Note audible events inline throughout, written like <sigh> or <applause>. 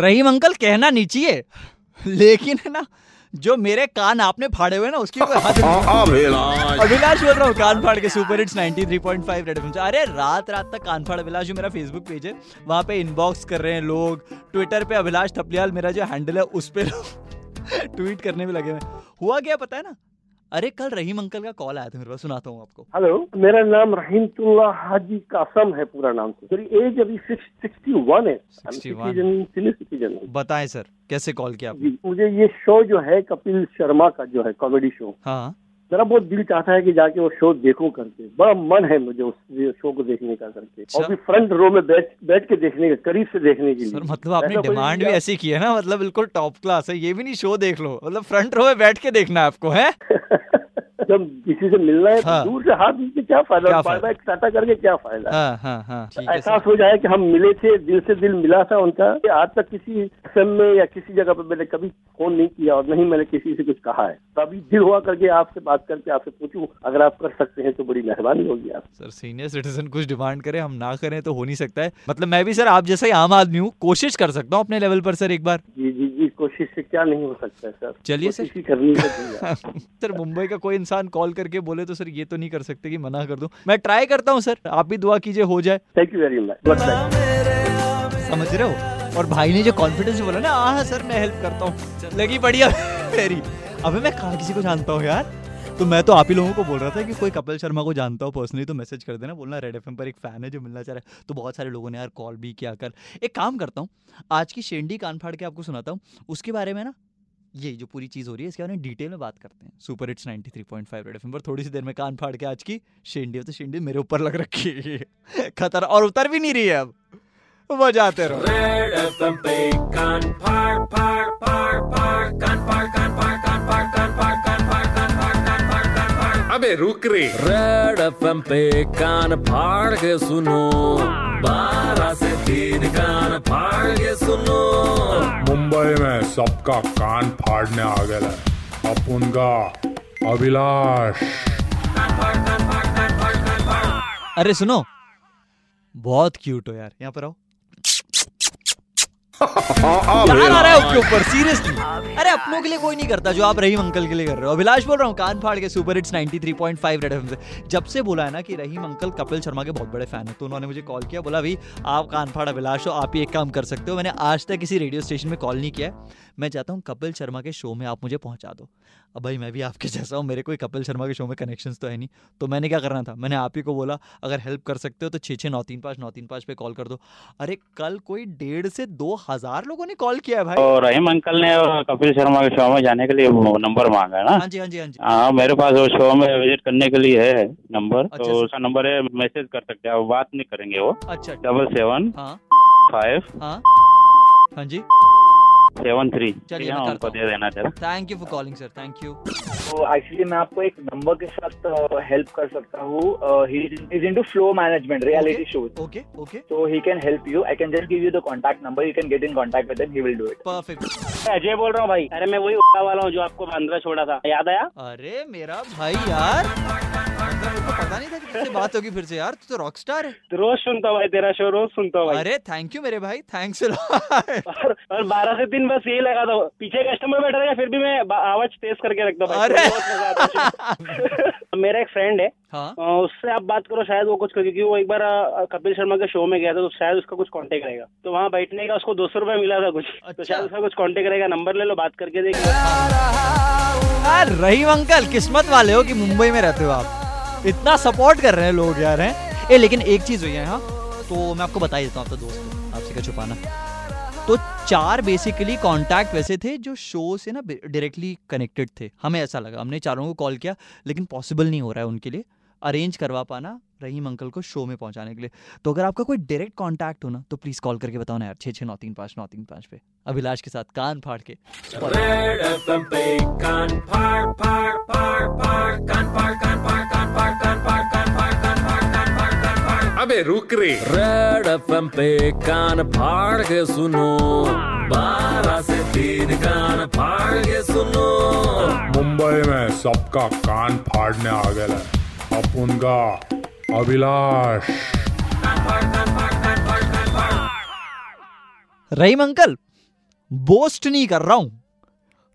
रहीम uncle कहना नहीं चाहिए। लेकिन है ना जो मेरे कान आपने फाड़े हुए ना उसकी <laughs> अभिलाष। बोल रहा हूँ कान फाड़ के सुपर हिट्स 93.5 रेड एफएम अरे रात रात तक कान फाड़ अभिलाष जो मेरा फेसबुक पेज है वहाँ पे इनबॉक्स कर रहे हैं लोग। ट्विटर पे अभिलाष थपलियाल मेरा जो हैंडल है उस पे ट्वीट <laughs> करने में लगे हुए हुआ क्या पता है ना? अरे कल रहीम अंकल का कॉल आया था मेरे पास सुनाता हूँ आपको। हेलो मेरा नाम रहीमतुल्ला हाजी कासम है पूरा नाम से। मेरी एज अभी सिक्सटी वन है। सिटीजन बताएँ सर कैसे कॉल किया आपने? मुझे ये शो जो है कपिल शर्मा का जो है कॉमेडी शो हाँ। मेरा बहुत दिल चाहता है कि जाके वो शो देखो करके। बड़ा मन है मुझे उस शो को देखने का करके। अच्छा। और भी फ्रंट रो में बैठ बैठ के देखने का करीब से देखने के लिए। सर मतलब आपने डिमांड भी ऐसी की है ना मतलब बिल्कुल टॉप क्लास है ये भी नहीं शो देख लो। मतलब फ्रंट रो में बैठ के देखना है आपको है? <laughs> जब किसी से मिलना है तो हाँ। दूर से हाथ मिलकर क्या फ़ायदा? क्या फ़ायदा? टाटा करके क्या फ़ायदा? हाँ हाँ हाँ एहसास हो जाए कि हम मिले थे दिल से दिल मिला था उनका। आज तक किसी एफएम में या किसी जगह पे मैंने कभी फ़ोन नहीं किया और नहीं मैंने किसी से कुछ कहा है। तो अभी दिल हुआ करके आपसे बात करके आपसे पूछूँ अगर आप कर सकते हैं तो बड़ी मेहरबानी होगी आप सर सीनियर सिटीजन कुछ डिमांड करे हम ना करें तो हो नहीं सकता है। मतलब मैं भी सर आप जैसा ही आम आदमी हूँ कोशिश कर सकता हूँ अपने लेवल पर सर एक बार। जी जी जी कोशिश से क्या नहीं हो सकता है सर। चलिए सर। करनी <laughs> सर मुंबई का कोई इंसान कॉल करके बोले तो सर ये तो नहीं कर सकते कि मना कर दूँ। मैं ट्राई करता हूँ सर। आप भी दुआ कीजिए हो जाए। थैंक यू वेरी मच समझ रहे हो? और भाई ने जो कॉन्फिडेंस बोला ना हाँ सर मैं हेल्प करता हूँ। लगी बढ़िया मेरी अबे मैं कहाँ किसी को जानता हूँ यार? तो मैं तो आप ही लोगों को बोल रहा था कि कोई कपिल शर्मा को जानता हो पर्सनली तो मैसेज कर देना बोलना रेड एफएम पर एक फ़ैन है जो मिलना चाह रहा है। तो बहुत सारे लोगों ने यार कॉल भी किया कर। एक काम करता हूँ आज की शेंडी कान फाड़ के आपको सुनाता हूँ। उसके बारे में ना ये जो पूरी चीज़ हो रही है, इसके बारे में डिटेल में बात करते हैं। सुपर हिट्स 93.5 रेड एफएम पर थोड़ी सी देर में कान फाड़ के आज की शेंडी तो शेंडी मेरे ऊपर लग रखी है। खतर और उतर भी नहीं रही है अब। बजाते रहो। अबे रुक रे। रेड एफएम पे कान फाड़ के सुनो। बारह से तीन कान फाड़ के सुनो। मुंबई में सबका कान फाड़ने आ गया है। अपन का अभिलाष। अरे सुनो बहुत क्यूट हो यार। यहाँ पर आओ। कहाँ आ रहा है उसके ऊपर सीरियसली अरे अपनों के लिए कोई नहीं करता जो आप रहीम अंकल के लिए कर रहे हो। अभिलाष बोल रहा हूँ कान फाड़ के सुपर हिट्स 93.5 रेड एफएम से। जब से बोला है ना कि रहीम अंकल कपिल शर्मा के बहुत बड़े फ़ैन है तो उन्होंने मुझे कॉल किया बोला भाई आप कान फाड़ अभिलाष हो आप ही एक काम कर सकते हो। मैंने आज तक किसी रेडियो स्टेशन में कॉल नहीं किया मैं चाहता हूँ कपिल शर्मा के शो में आप मुझे पहुँचा दो। अब भाई मैं भी आपके जैसा हूँ मेरे कोई कपिल शर्मा के शो में कनेक्शन तो है नहीं। तो मैंने क्या करना था? मैंने आप ही को बोला अगर हेल्प कर सकते हो तो छः छः नौ तीन पाँच नौ तीन पाँच पे कॉल कर दो। अरे कल कोई डेढ़ से दो हज़ार लोगों ने कॉल किया है भाई। तो रहीम अंकल ने कपिल शर्मा के शो में जाने के लिए नंबर मांगा है ना? हाँ जी हाँ जी हाँ जी। हाँ मेरे पास वो शो में विज़िट करने के लिए है नंबर अच्छा, तो उसका नंबर है मैसेज कर सकते हैं बात नहीं करेंगे वो। अच्छा डबल सेवन हाँ। फाइव हाँ। हाँ जी। Seven three. चलिए, मैं हाँ उनको दे देना जरा thank you for calling sir thank you तो एक्चुअली मैं आपको एक नंबर के साथ हेल्प कर सकता हूँ। He flow management reality shows okay okay so he can help you. I can just give you the contact number. You can get in contact with him. He will do it. Perfect Ajay बोल रहा हूँ भाई। अरे मैं वही उड़ा वाला हूँ जो आपको बांद्रा छोड़ा था। याद आया? अरे मेरा भाई यार। पता नहीं था कि बात होगी फिर से यार तू तो रॉक स्टार है। तो रोज सुनता हूँ भाई तेरा शो रोज सुनता हूँ भाई। अरे थैंक यू मेरे भाई थैंक्स और और बारह से तीन बस यही लगा था पीछे कस्टमर बैठा रहेगा फिर भी मैं आवाज़ तेज करके रखता हूँ अरे। <laughs> मेरा एक फ्रेंड है हाँ। उससे आप बात करो शायद वो कुछ कर क्योंकि वो एक बार कपिल शर्मा के शो में गया था तो शायद उसका कुछ कांटेक्ट रहेगा। तो वहाँ बैठने का उसको दो सौ रुपया मिला था कुछ। तो अच्छा। शायद उसका कुछ कांटेक्ट रहेगा नंबर ले लो बात करके देखिए। यार रहीम अंकल किस्मत वाले हो कि मुंबई में रहते हो आप। इतना सपोर्ट कर रहे हैं लोग यार, हैं? ए, लेकिन एक चीज़ हुई है हाँ? तो मैं आपको बता ही देता हूँ आपका दोस्त, आपसे क्या छुपाना। तो चार बेसिकली कांटेक्ट वैसे थे जो शो से ना डायरेक्टली कनेक्टेड थे। हमें ऐसा लगा, हमने चारों को कॉल किया, लेकिन पॉसिबल नहीं हो रहा है उनके लिए। अरेंज करवा पाना रहीम अंकल को शो में पहुँचाने के लिए। तो अगर आपका कोई डायरेक्ट कांटेक्ट हो ना तो प्लीज़ कॉल करके बताओ ना यार छः छः नौ तीन पाँच नौ तीन पाँच पे। अभिलाष के साथ कान फाड़ के। अबे रुक रे। रेड एफएम पे कान फाड़ के सुनो। बारह से तीन कान फाड़ के सुनो। मुंबई में सबका कान फाड़ने आ गया अपन का अभिलाष। रहीम अंकल बोस्ट नहीं कर रहा हूँ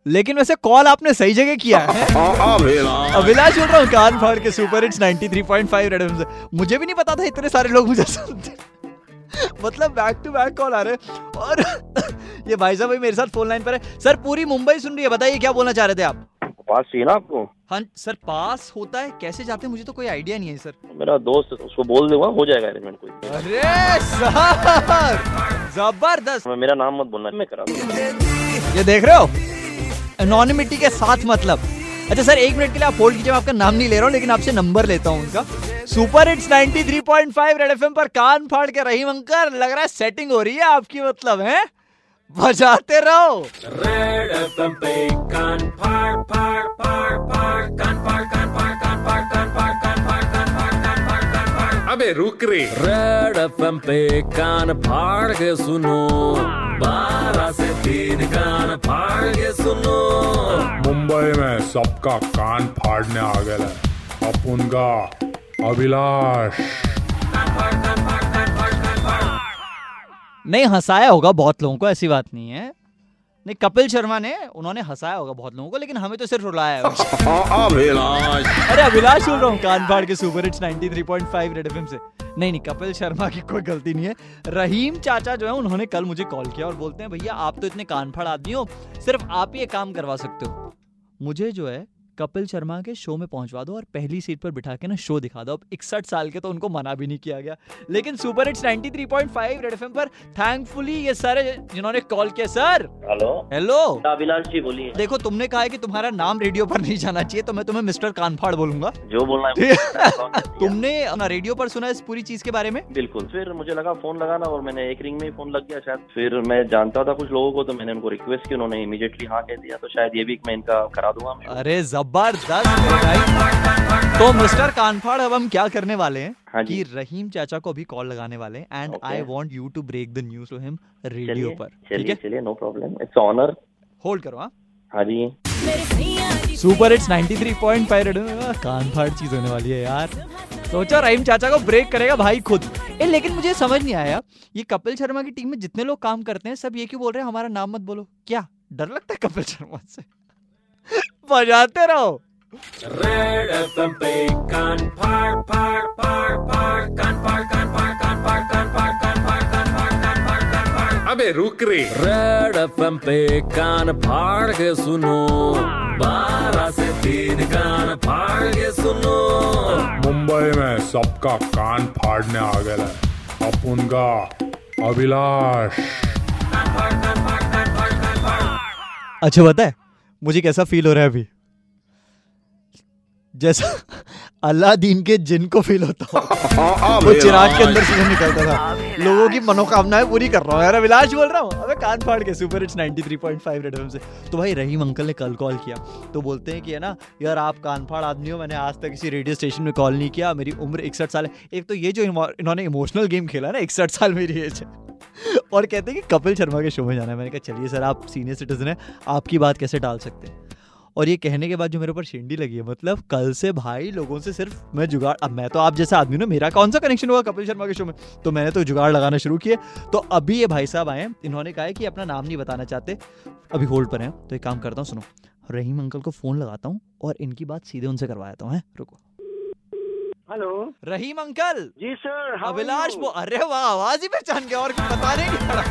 लेकिन वैसे कॉल आपने सही जगह किया है। <laughs> अभिलाष। बोल रहा हूँ कान फाड़ के सुपर हिट्स 93.5 रेड एफएम से मुझे भी नहीं पता था इतने सारे लोग मुझे सुनते। मतलब बैक टू बैक कॉल आ रहे और <laughs> ये भाई साहब भाई मेरे साथ फ़ोन लाइन पर है। सर पूरी मुंबई सुन रही है बताइए क्या बोलना चाह रहे थे आप? पास चाहिए ना आपको? हाँ सर पास होता है। कैसे जाते हैं? मुझे तो कोई आइडिया नहीं है सर। मेरा दोस्त उसको बोल दूँगा हो जाएगा अरेंजमेंट कोई। अरे सर! ज़बरदस्त! मेरा नाम मत बोलना मैं करा ये देख रहे हो? एनोनिमिटी के साथ मतलब। अच्छा सर एक मिनट के लिए आप होल्ड कीजिए मैं आपका नाम नहीं ले रहा हूँ लेकिन आपसे नंबर लेता हूँ उनका। सुपर हिट्स 93.5 रेड एफएम पर कान फाड़ के रहीम अंकर लग रहा है सेटिंग हो रही है आपकी मतलब है? बजाते रहो। Red FM पे कान फाड़ फाड़ फाड़ फाड़ कान फाड़ कान फाड़ कान फाड़ कान फाड़ कान फाड़ कान फाड़ कान फाड़ कान फाड़। अबे रुक रे। रेड एफएम पे कान फाड़ के सुनो। बारह से तीन कान फाड़ के सुनो। मुंबई में सबका कान फाड़ने आ गया है। अब उनका अभिलाष। नहीं, हंसाया होगा बहुत लोगों को, ऐसी बात नहीं है। नहीं, कपिल शर्मा ने, उन्होंने हंसाया होगा बहुत लोगों को, लेकिन हमें तो सिर्फ़ रुलाया है। अरे, अभिलाष बोल रहा हूँ, कान फाड़ के सुपर हिट्स 93.5 रेड एफएम से। नहीं नहीं, कपिल शर्मा की कोई गलती नहीं है। रहीम चाचा जो है, उन्होंने कल मुझे कॉल किया और बोलते हैं, भैया, आप तो इतने कान फाड़ आदमी हो, सिर्फ़ आप ही ये काम करवा सकते हो। मुझे जो है कपिल शर्मा के शो में पहुंचवा दो और पहली सीट पर बिठा के ना शो दिखा दो। अब इकसठ साल के तो उनको मना भी नहीं किया गया। लेकिन सुपर हिट्स 93.5 रेड एफएम पर थैंकफुली ये सारे जिन्होंने कॉल किया sir hello hello Abhilash ji बोलिए? देखो तुमने कहा है कि तुम्हारा नाम रेडियो पर नहीं जाना चाहिए तो मैं तुम्हें मिस्टर कानफाड़ बोलूँगा। जो बोलना है तुमने ना रेडियो पर सुना इस पूरी चीज़ के बारे में? बिल्कुल। फिर मुझे लगा फ़ोन लगाना और मैंने एक रिंग में ही फ़ोन लग गया शायद। फिर मैं जानता था कुछ लोगों को तो मैंने उनको रिक्वेस्ट की उन्होंने इमीडिएटली हाँ कह दिया तो शायद ये भी मैं इनका करा दूँगा। अरे अरे ज़बरदस्त भाई। तो मिस्टर कानफाड़ अब हम क्या करने वाले हैं हाँ कि रहीम चाचा को अभी कॉल लगाने वाले हैं and I want you to break the news to him radio पर। ठीक है? चलिए no problem it's honour hold करो हाँ। हाँ जी। सुपर हिट्स 93.5 रेडियो कान फाड़ चीज़ होने वाली है यार। सोचो रहीम चाचा को ब्रेक करेगा भाई खुद। ए लेकिन मुझे समझ नहीं आया ये कपिल शर्मा की टीम में जितने लोग काम करते हैं सब ये क्यों बोल रहे हैं हमारा नाम मत बोलो। क्या? डर लगता है कपिल शर्मा से? बजाते रहो रेड एफएम पे कान फाड़ फाड़ फाड़ फाड़ कान फाड़ कान फाड़ कान फाड़ कान फाड़ कान फाड़ कान फाड़ कान फाड़ कान फाड़ अबे रुक रे रेड एफएम पे कान फाड़ के सुनो बारह से तीन कान फाड़ के सुनो मुंबई में सबका कान फाड़ने आ गया है अब उनका अभिलाष अच्छा है मुझे कैसा फील हो रहा है अभी? जैसा <laughs> अलादीन के जिन को फील होता हो। <laughs> वो चिराग के अंदर से निकलता था। लोगों की मनोकामनाएँ पूरी कर रहा हूँ। यार अभिलाष बोल रहा हूँ। अबे कान फाड़ के सुपर हिट्स 93.5 रेड एफएम से। तो भाई रहीम अंकल ने कल कॉल किया। तो बोलते हैं कि है ना यार आप कान फाड़ आदमी हो मैंने आज तक किसी रेडियो स्टेशन में कॉल नहीं किया। मेरी उम्र इकसठ साल है। एक तो ये जो इन्होंने इमोशनल गेम खेला ना इकसठ साल मेरी एज है और कहते हैं कि कपिल शर्मा के शो में जाना है। मैंने कहा, चलिए सर, आप सीनियर सिटीजन हैं, आपकी बात कैसे टाल सकते हैं? और ये कहने के बाद जो मेरे ऊपर शेंडी लगी है मतलब कल से भाई लोगों से सिर्फ़ मैं जुगाड़, अब मैं तो आप जैसा आदमी ना, मेरा कौन सा कनेक्शन हुआ कपिल शर्मा के शो में? तो मैंने तो जुगाड़ लगाना शुरू किए। तो अभी ये भाई साहब आए इन्होंने कहा है कि अपना नाम नहीं बताना चाहते, अभी होल्ड पर हैं। तो एक काम करता हूँ, सुनो। रहीम अंकल को फ़ोन लगाता हूँ और इनकी बात सीधे उनसे करवाता हैं? रुको। हेलो। रहीम अंकल। जी सर अभिलाष वो अरे वाह आवाज़ ही पहचान गया और बता नहीं पड़ा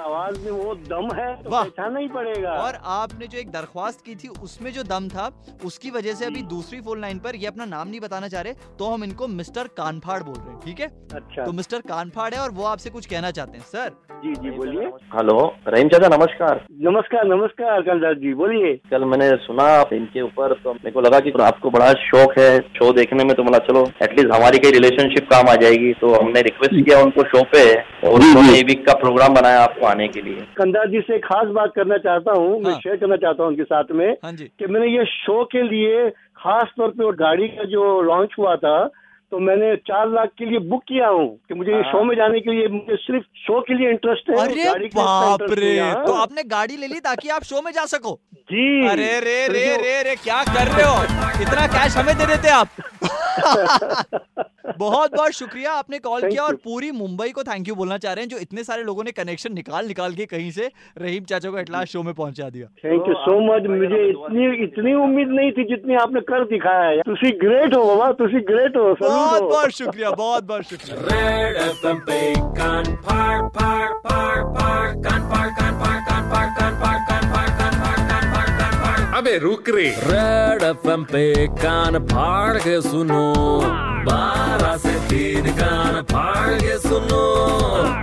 आवाज़ में वो दम है तो वाह। पहचानना ही पड़ेगा। और आपने जो एक दरख्वास्त की थी उसमें जो दम था उसकी वजह से अभी दूसरी फ़ोन लाइन पर ये अपना नाम नहीं बताना चाह रहे तो हम इनको मिस्टर कानफाड़ बोल रहे हैं ठीक है? अच्छा। तो मिस्टर कानफाड़ है और वो आपसे कुछ कहना चाहते हैं। सर जी जी बोलिए। हेलो रहीम चाचा नमस्कार। नमस्कार नमस्कार कंदार जी बोलिए। कल मैंने सुना आप इनके ऊपर तो मेरे को लगा कि आपको बड़ा शौक है शो देखने में तो बोला चलो एटलीस्ट हमारी कई रिलेशनशिप काम आ जाएगी। तो हमने रिक्वेस्ट किया उनको शो पे और उन्होंने वीक का प्रोग्राम बनाया आपको आने के लिए। कंदार जी से खास बात करना चाहता हूँ मैं हाँ। शेयर करना चाहता हूँ उनके साथ में हाँ कि मैंने ये शो के लिए खास तौर पे वो गाड़ी का जो लॉन्च हुआ था तो मैंने चार लाख के लिए बुक किया हूँ कि मुझे ये हाँ। शो में जाने के लिए मुझे सिर्फ़ शो के लिए इंटरेस्ट है अरे बाप रे है, हाँ। तो आपने गाड़ी ले ली ताकि आप शो में जा सको जी अरे रे तो रे रे रे क्या कर रहे हो इतना कैश हमें दे देते आप बहुत बहुत शुक्रिया आपने कॉल किया और पूरी मुंबई को थैंक यू बोलना चाह रहे हैं जो इतने सारे लोगों ने कनेक्शन निकाल निकाल के कहीं से रहीम चाचा को एटलास शो में पहुँचा दिया। थैंक यू सो मच मुझे इतनी इतनी उम्मीद नहीं थी जितनी आपने कर दिखाया है। तुसी ग्रेट हो बाबा तुसी ग्रेट हो बहुत बहुत शुक्रिया बहुत बहुत शुक्रिया। अबे रुक रे। रेड एफएम पे कान फाड़ के सुनो। बारह से तीन कान फाड़ के सुनो।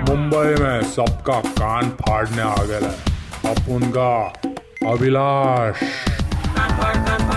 मुंबई में सबका कान फाड़ने आ गया है। अपन का अभिलाष। कान फाड़ कान फाड़।